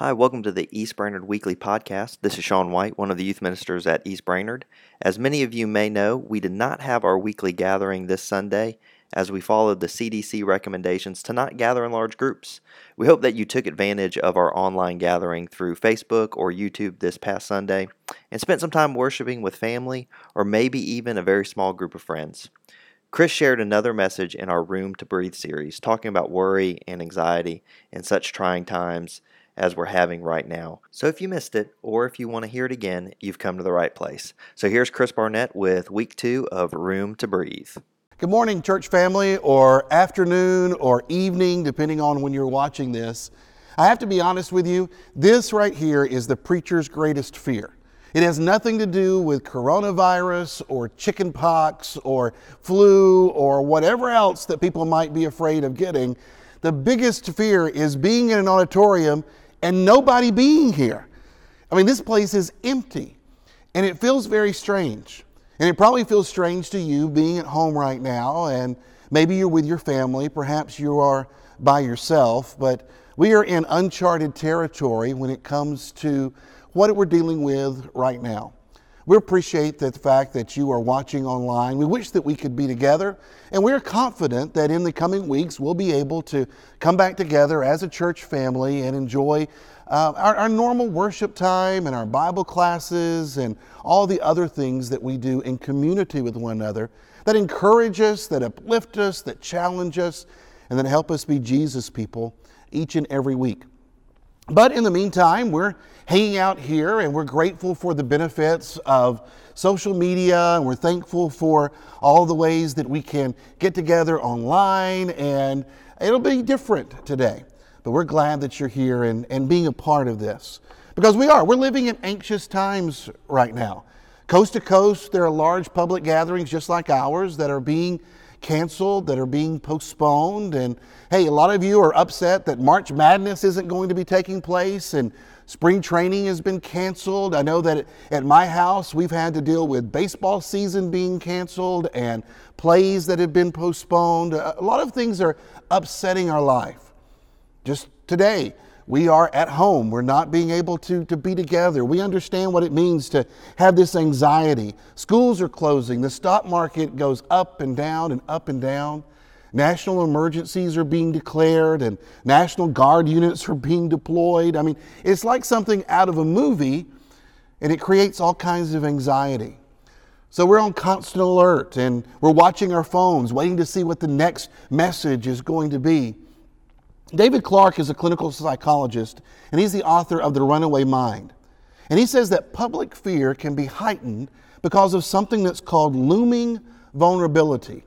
Hi, welcome to the East Brainerd Weekly Podcast. This is Sean White, one of the youth ministers at East Brainerd. As many of you may know, we did not have our weekly gathering this Sunday as we followed the CDC recommendations to not gather in large groups. We hope that you took advantage of our online gathering through Facebook or YouTube this past Sunday and spent some time worshiping with family or maybe even a very small group of friends. Chris shared another message in our Room to Breathe series talking about worry and anxiety in such trying times as we're having right now. So if you missed it, or if you want to hear it again, you've come to the right place. So here's Chris Barnett with week two of Room to Breathe. Good morning, church family, or afternoon or evening, depending on when you're watching this. I have to be honest with you, this right here is the preacher's greatest fear. It has nothing to do with coronavirus or chickenpox or flu or whatever else that people might be afraid of getting. The biggest fear is being in an auditorium and nobody being here. I mean, this place is empty and it feels very strange. And it probably feels strange to you being at home right now, and maybe you're with your family, perhaps you are by yourself, but we are in uncharted territory when it comes to what we're dealing with right now. We appreciate the fact that you are watching online. We wish that we could be together, and we're confident that in the coming weeks we'll be able to come back together as a church family and enjoy uh, our, our normal worship time and our Bible classes and all the other things that we do in community with one another that encourage us, that uplift us, that challenge us, and that help us be Jesus people each and every week. But in the meantime, we're hanging out here and we're grateful for the benefits of social media and we're thankful for all the ways that we can get together online and it'll be different today. But we're glad that you're here and, and being a part of this. Because we are. We're living in anxious times right now. Coast to coast, there are large public gatherings just like ours that are being canceled, that are being postponed. And hey, a lot of you are upset that March Madness isn't going to be taking place and spring training has been canceled. I know that at my house we've had to deal with baseball season being canceled and plays that have been postponed. A lot of things are upsetting our life. Just today, we are at home. We're not being able to, to be together. We understand what it means to have this anxiety. Schools are closing. The stock market goes up and down and up and down. National emergencies are being declared and National Guard units are being deployed. I mean, it's like something out of a movie and it creates all kinds of anxiety. So we're on constant alert and we're watching our phones, waiting to see what the next message is going to be. David Clark is a clinical psychologist, and he's the author of The Runaway Mind. And he says that public fear can be heightened because of something that's called looming vulnerability.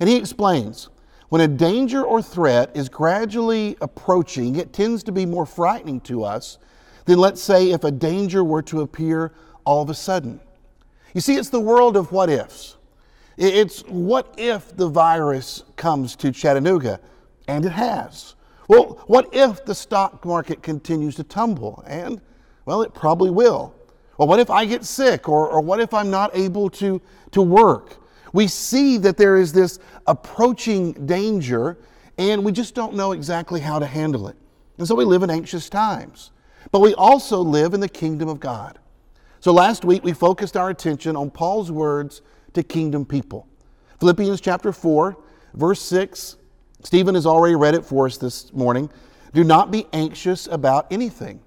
And he explains when a danger or threat is gradually approaching, it tends to be more frightening to us than, let's say, if a danger were to appear all of a sudden. You see, it's the world of what ifs. It's what if the virus comes to Chattanooga? And it has. Well, what if the stock market continues to tumble? And, well, it probably will. Well, what if I get sick? Or, or what if I'm not able to, to work? We see that there is this approaching danger, and we just don't know exactly how to handle it. And so we live in anxious times. But we also live in the kingdom of God. So last week we focused our attention on Paul's words to kingdom people. Philippians chapter 4, verse 6 Stephen has already read it for us this morning. Do not be anxious about anything.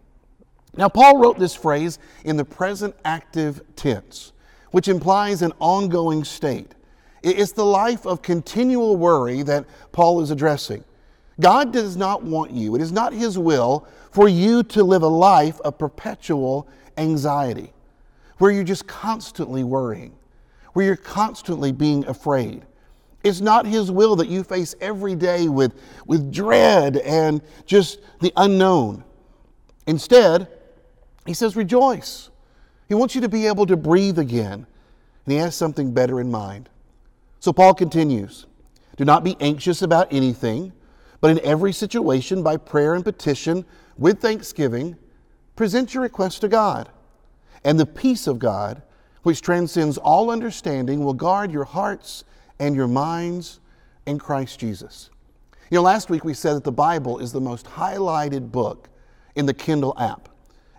Now, Paul wrote this phrase in the present active tense, which implies an ongoing state. It's the life of continual worry that Paul is addressing. God does not want you, it is not His will for you to live a life of perpetual anxiety, where you're just constantly worrying, where you're constantly being afraid. It's not His will that you face every day with, with dread and just the unknown. Instead, He says, rejoice. He wants you to be able to breathe again. And He has something better in mind. So Paul continues Do not be anxious about anything, but in every situation, by prayer and petition, with thanksgiving, present your request to God. And the peace of God, which transcends all understanding, will guard your hearts and your minds in Christ Jesus. You know, last week we said that the Bible is the most highlighted book in the Kindle app.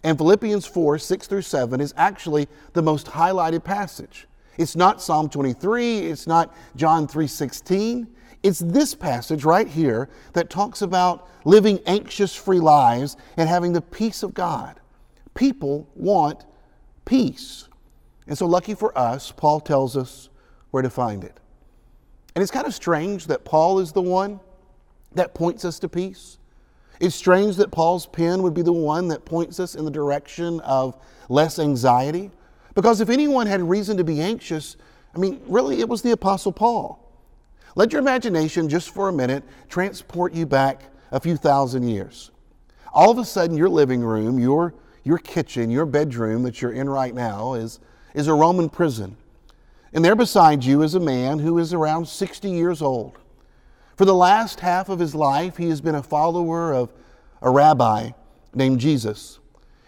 And Philippians 4 6 through 7 is actually the most highlighted passage. It's not Psalm 23, it's not John 3 16. It's this passage right here that talks about living anxious free lives and having the peace of God. People want peace. And so, lucky for us, Paul tells us where to find it. And it's kind of strange that Paul is the one that points us to peace. It's strange that Paul's pen would be the one that points us in the direction of less anxiety. Because if anyone had reason to be anxious, I mean, really, it was the Apostle Paul. Let your imagination, just for a minute, transport you back a few thousand years. All of a sudden, your living room, your, your kitchen, your bedroom that you're in right now is, is a Roman prison. And there beside you is a man who is around 60 years old. For the last half of his life, he has been a follower of a rabbi named Jesus.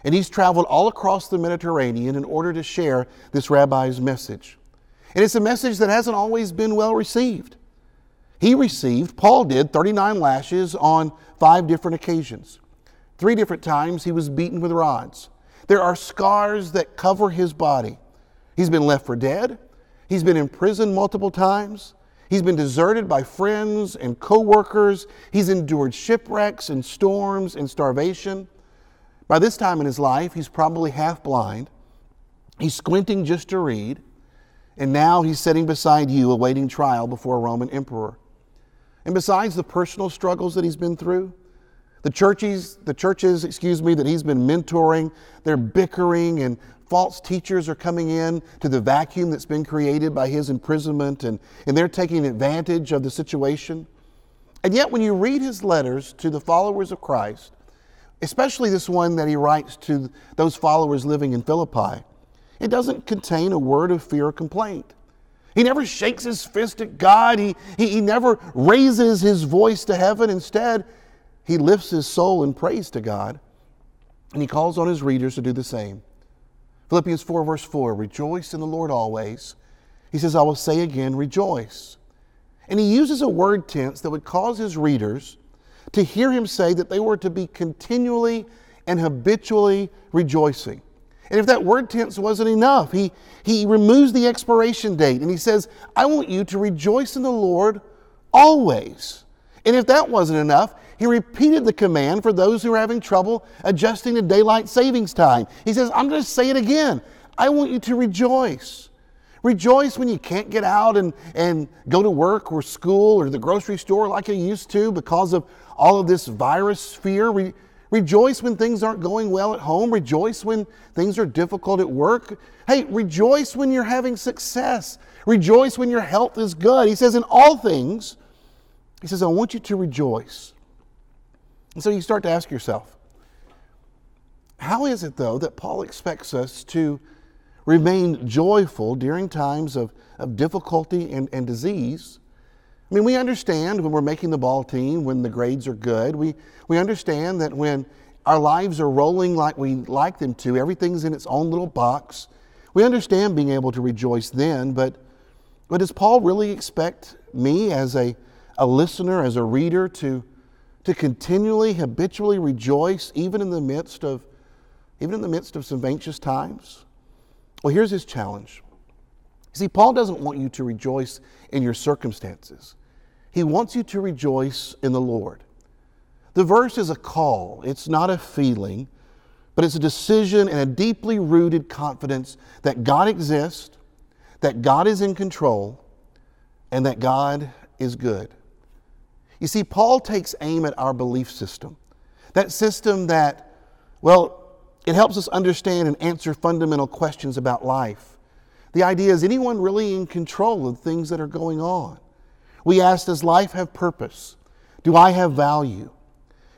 And he's traveled all across the Mediterranean in order to share this rabbi's message. And it's a message that hasn't always been well received. He received, Paul did, 39 lashes on five different occasions. Three different times he was beaten with rods. There are scars that cover his body. He's been left for dead. He's been imprisoned multiple times. He's been deserted by friends and coworkers. He's endured shipwrecks and storms and starvation. By this time in his life, he's probably half blind. He's squinting just to read. And now he's sitting beside you awaiting trial before a Roman emperor. And besides the personal struggles that he's been through, the churches, the churches, excuse me, that he's been mentoring, they're bickering and false teachers are coming in to the vacuum that's been created by his imprisonment and, and they're taking advantage of the situation. And yet, when you read his letters to the followers of Christ, especially this one that he writes to those followers living in Philippi, it doesn't contain a word of fear or complaint. He never shakes his fist at God. He, he, he never raises his voice to heaven. Instead, he lifts his soul in praise to God, and he calls on his readers to do the same. Philippians 4, verse 4 Rejoice in the Lord always. He says, I will say again, rejoice. And he uses a word tense that would cause his readers to hear him say that they were to be continually and habitually rejoicing. And if that word tense wasn't enough, he, he removes the expiration date and he says, I want you to rejoice in the Lord always. And if that wasn't enough, he repeated the command for those who are having trouble adjusting to daylight savings time. He says, I'm going to say it again. I want you to rejoice. Rejoice when you can't get out and, and go to work or school or the grocery store like you used to because of all of this virus fear. Re- rejoice when things aren't going well at home. Rejoice when things are difficult at work. Hey, rejoice when you're having success. Rejoice when your health is good. He says, in all things, he says, I want you to rejoice. And so you start to ask yourself, how is it, though, that Paul expects us to remain joyful during times of, of difficulty and, and disease? I mean, we understand when we're making the ball team, when the grades are good. We, we understand that when our lives are rolling like we like them to, everything's in its own little box. We understand being able to rejoice then, but, but does Paul really expect me as a, a listener, as a reader, to, to continually, habitually rejoice even in the midst of even in the midst of some anxious times? Well, here's his challenge. See, Paul doesn't want you to rejoice in your circumstances. He wants you to rejoice in the Lord. The verse is a call, it's not a feeling, but it's a decision and a deeply rooted confidence that God exists, that God is in control, and that God is good. You see, Paul takes aim at our belief system. That system that, well, it helps us understand and answer fundamental questions about life. The idea is anyone really in control of things that are going on? We ask, does life have purpose? Do I have value?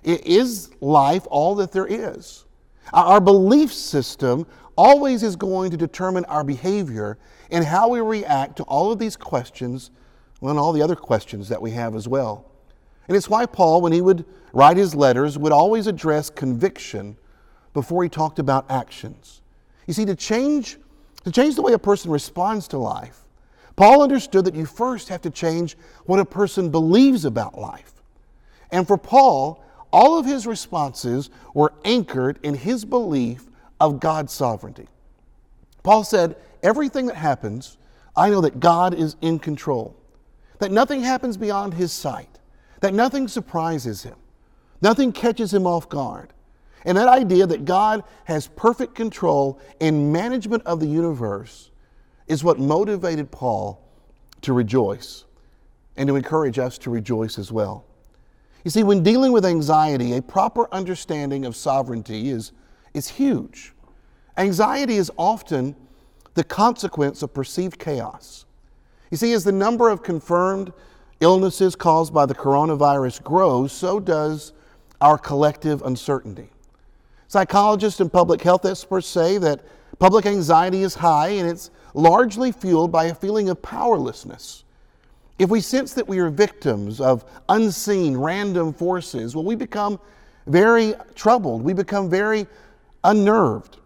Is life all that there is? Our belief system always is going to determine our behavior and how we react to all of these questions and all the other questions that we have as well. And it's why Paul, when he would write his letters, would always address conviction before he talked about actions. You see, to change, to change the way a person responds to life, Paul understood that you first have to change what a person believes about life. And for Paul, all of his responses were anchored in his belief of God's sovereignty. Paul said, Everything that happens, I know that God is in control, that nothing happens beyond his sight, that nothing surprises him, nothing catches him off guard. And that idea that God has perfect control and management of the universe is what motivated Paul to rejoice and to encourage us to rejoice as well. You see, when dealing with anxiety, a proper understanding of sovereignty is, is huge. Anxiety is often the consequence of perceived chaos. You see, as the number of confirmed illnesses caused by the coronavirus grows, so does our collective uncertainty. Psychologists and public health experts say that public anxiety is high and it's largely fueled by a feeling of powerlessness. If we sense that we are victims of unseen, random forces, well, we become very troubled. We become very unnerved.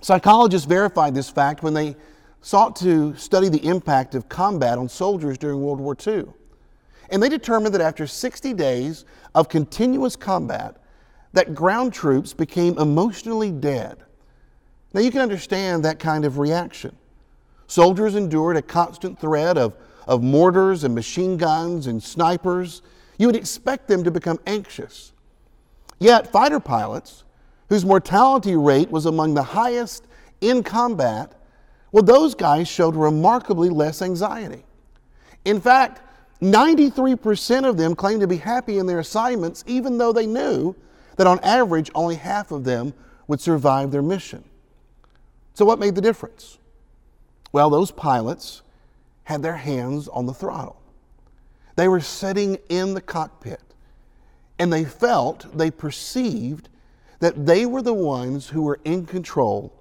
Psychologists verified this fact when they sought to study the impact of combat on soldiers during World War II. And they determined that after 60 days of continuous combat, that ground troops became emotionally dead. Now you can understand that kind of reaction. Soldiers endured a constant threat of, of mortars and machine guns and snipers. You would expect them to become anxious. Yet, fighter pilots, whose mortality rate was among the highest in combat, well, those guys showed remarkably less anxiety. In fact, 93% of them claimed to be happy in their assignments, even though they knew that on average only half of them would survive their mission. So, what made the difference? Well, those pilots had their hands on the throttle. They were sitting in the cockpit and they felt, they perceived that they were the ones who were in control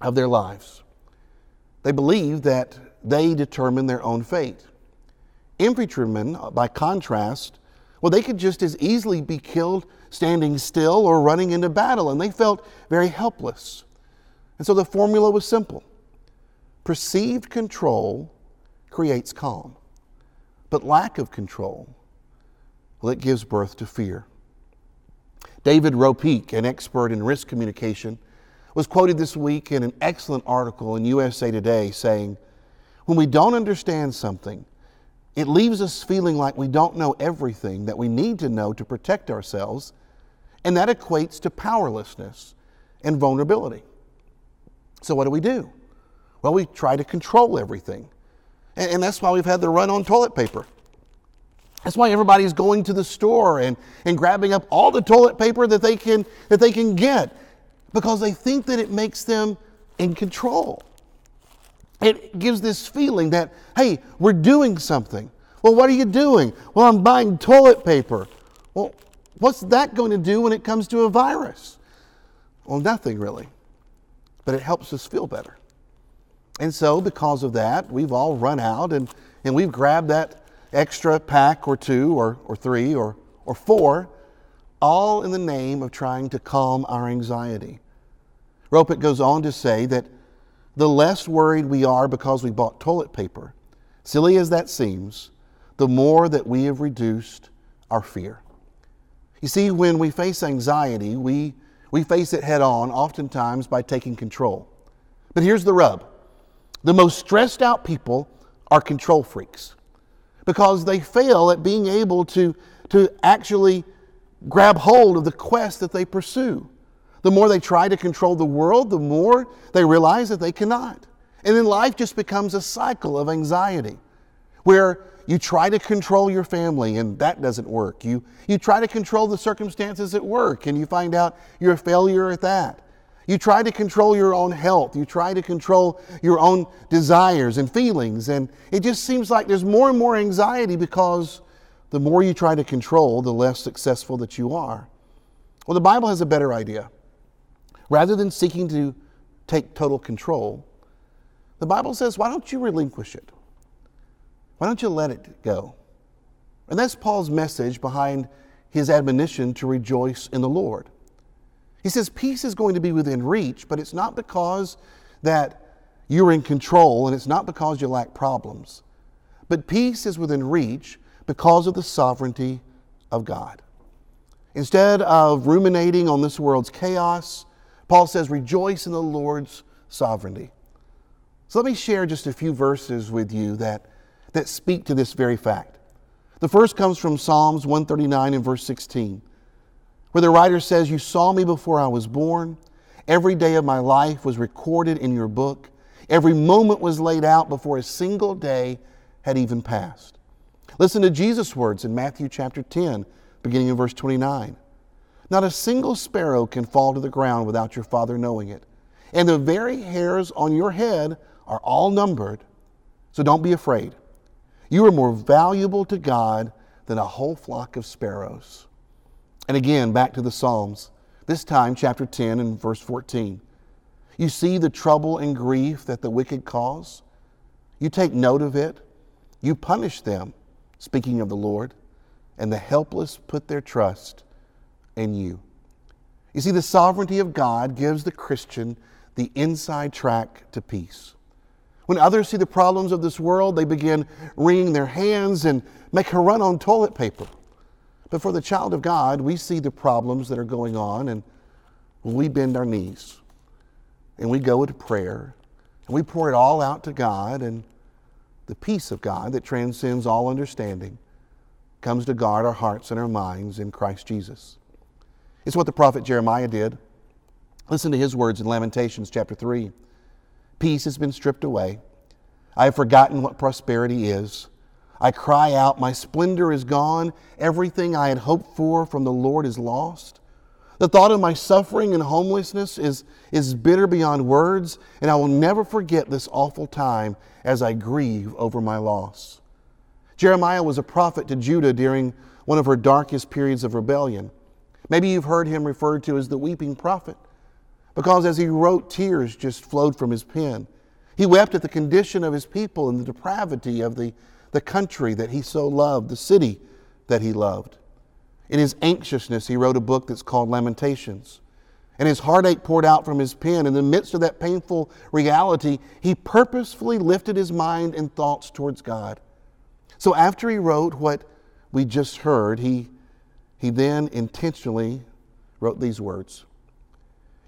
of their lives. They believed that they determined their own fate. Infantrymen, uh, by contrast, well, they could just as easily be killed standing still or running into battle, and they felt very helpless. And so the formula was simple perceived control creates calm, but lack of control, well, it gives birth to fear. David Ropeik, an expert in risk communication, was quoted this week in an excellent article in USA Today saying, When we don't understand something, it leaves us feeling like we don't know everything that we need to know to protect ourselves, and that equates to powerlessness and vulnerability. So, what do we do? Well, we try to control everything. And, that's why we've had the run on toilet paper. That's why everybody's going to the store and, and grabbing up all the toilet paper that they, can, that they can get because they think that it makes them in control. It gives this feeling that, hey, we're doing something. Well, what are you doing? Well, I'm buying toilet paper. Well, what's that going to do when it comes to a virus? Well, nothing really, but it helps us feel better. And so, because of that, we've all run out and, and we've grabbed that extra pack or two or, or three or, or four, all in the name of trying to calm our anxiety. Ropeik goes on to say that the less worried we are because we bought toilet paper, silly as that seems, the more that we have reduced our fear. You see, when we face anxiety, we, we face it head on, oftentimes by taking control. But here's the rub the most stressed out people are control freaks because they fail at being able to, to actually grab hold of the quest that they pursue. The more they try to control the world, the more they realize that they cannot. And then life just becomes a cycle of anxiety where you try to control your family and that doesn't work. You, you try to control the circumstances at work and you find out you're a failure at that. You try to control your own health. You try to control your own desires and feelings. And it just seems like there's more and more anxiety because the more you try to control, the less successful that you are. Well, the Bible has a better idea. Rather than seeking to take total control, the Bible says, why don't you relinquish it? Why don't you let it go? And that's Paul's message behind his admonition to rejoice in the Lord. He says peace is going to be within reach, but it's not because that you're in control and it's not because you lack problems. But peace is within reach because of the sovereignty of God. Instead of ruminating on this world's chaos, Paul says, rejoice in the Lord's sovereignty. So let me share just a few verses with you that, that speak to this very fact. The first comes from Psalms 139 and verse 16, where the writer says, You saw me before I was born. Every day of my life was recorded in your book. Every moment was laid out before a single day had even passed. Listen to Jesus' words in Matthew chapter 10, beginning in verse 29. Not a single sparrow can fall to the ground without your Father knowing it. And the very hairs on your head are all numbered. So don't be afraid. You are more valuable to God than a whole flock of sparrows. And again, back to the Psalms, this time, chapter 10 and verse 14. You see the trouble and grief that the wicked cause. You take note of it. You punish them, speaking of the Lord, and the helpless put their trust in you. You see, the sovereignty of God gives the Christian the inside track to peace. When others see the problems of this world, they begin wringing their hands and make a run on toilet paper. But for the child of God, we see the problems that are going on and we bend our knees and we go into prayer and we pour it all out to God and the peace of God that transcends all understanding comes to guard our hearts and our minds in Christ Jesus. It's what the prophet Jeremiah did. Listen to his words in Lamentations chapter 3. Peace has been stripped away. I have forgotten what prosperity is. I cry out, My splendor is gone. Everything I had hoped for from the Lord is lost. The thought of my suffering and homelessness is, is bitter beyond words, and I will never forget this awful time as I grieve over my loss. Jeremiah was a prophet to Judah during one of her darkest periods of rebellion. Maybe you've heard him referred to as the weeping prophet because as he wrote, tears just flowed from his pen. He wept at the condition of his people and the depravity of the, the country that he so loved, the city that he loved. In his anxiousness, he wrote a book that's called Lamentations. And his heartache poured out from his pen. In the midst of that painful reality, he purposefully lifted his mind and thoughts towards God. So after he wrote what we just heard, he, he then intentionally wrote these words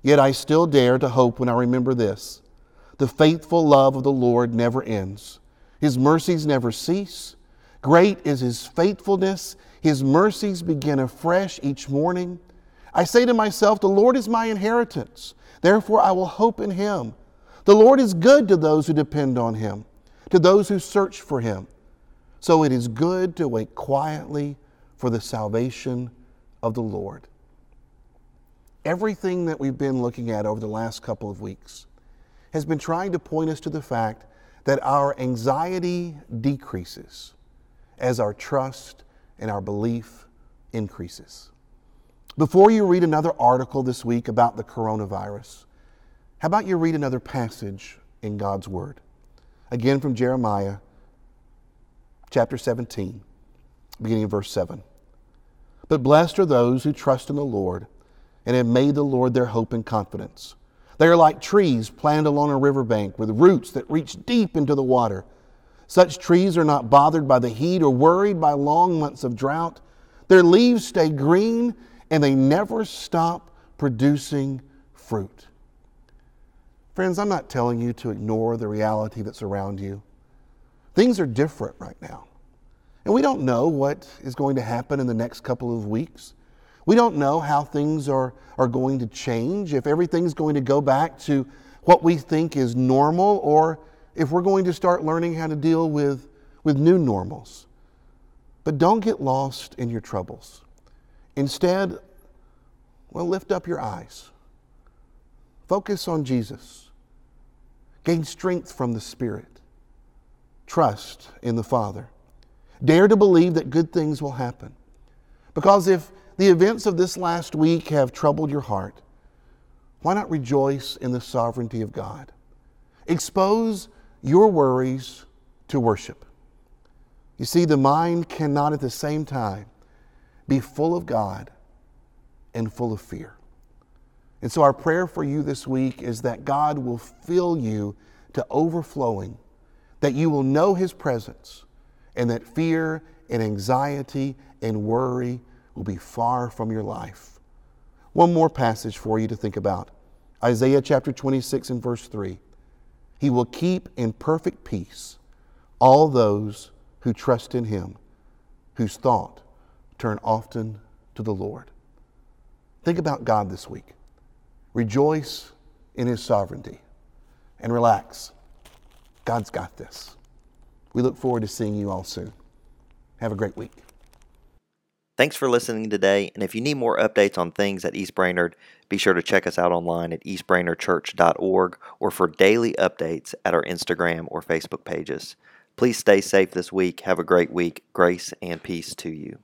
Yet I still dare to hope when I remember this. The faithful love of the Lord never ends, His mercies never cease. Great is His faithfulness, His mercies begin afresh each morning. I say to myself, The Lord is my inheritance, therefore I will hope in Him. The Lord is good to those who depend on Him, to those who search for Him. So it is good to wait quietly for the salvation of the Lord everything that we've been looking at over the last couple of weeks has been trying to point us to the fact that our anxiety decreases as our trust and our belief increases. Before you read another article this week about the coronavirus, how about you read another passage in God's Word? Again from Jeremiah chapter 17, beginning of verse 7. But blessed are those who trust in the Lord and have made the Lord their hope and confidence. They are like trees planted along a riverbank with roots that reach deep into the water. Such trees are not bothered by the heat or worried by long months of drought. Their leaves stay green and they never stop producing fruit. Friends, I'm not telling you to ignore the reality that's around you. Things are different right now. And we don't know what is going to happen in the next couple of weeks. We don't know how things are, are going to change, if everything's going to go back to what we think is normal, or if we're going to start learning how to deal with, with new normals. But don't get lost in your troubles. Instead, well, lift up your eyes. Focus on Jesus. Gain strength from the Spirit. Trust in the Father. Dare to believe that good things will happen. Because if the events of this last week have troubled your heart, why not rejoice in the sovereignty of God? Expose your worries to worship. You see, the mind cannot at the same time be full of God and full of fear. And so, our prayer for you this week is that God will fill you to overflowing, that you will know His presence, and that fear and anxiety and worry will be far from your life. One more passage for you to think about Isaiah chapter 26 and verse 3. He will keep in perfect peace all those who trust in him, whose thought turn often to the Lord. Think about God this week. Rejoice in his sovereignty and relax. God's got this. We look forward to seeing you all soon. Have a great week. Thanks for listening today, and if you need more updates on things at East Brainerd, be sure to check us out online at eastbrainerdchurch.org or for daily updates at our Instagram or Facebook pages. Please stay safe this week. Have a great week. Grace and peace to you.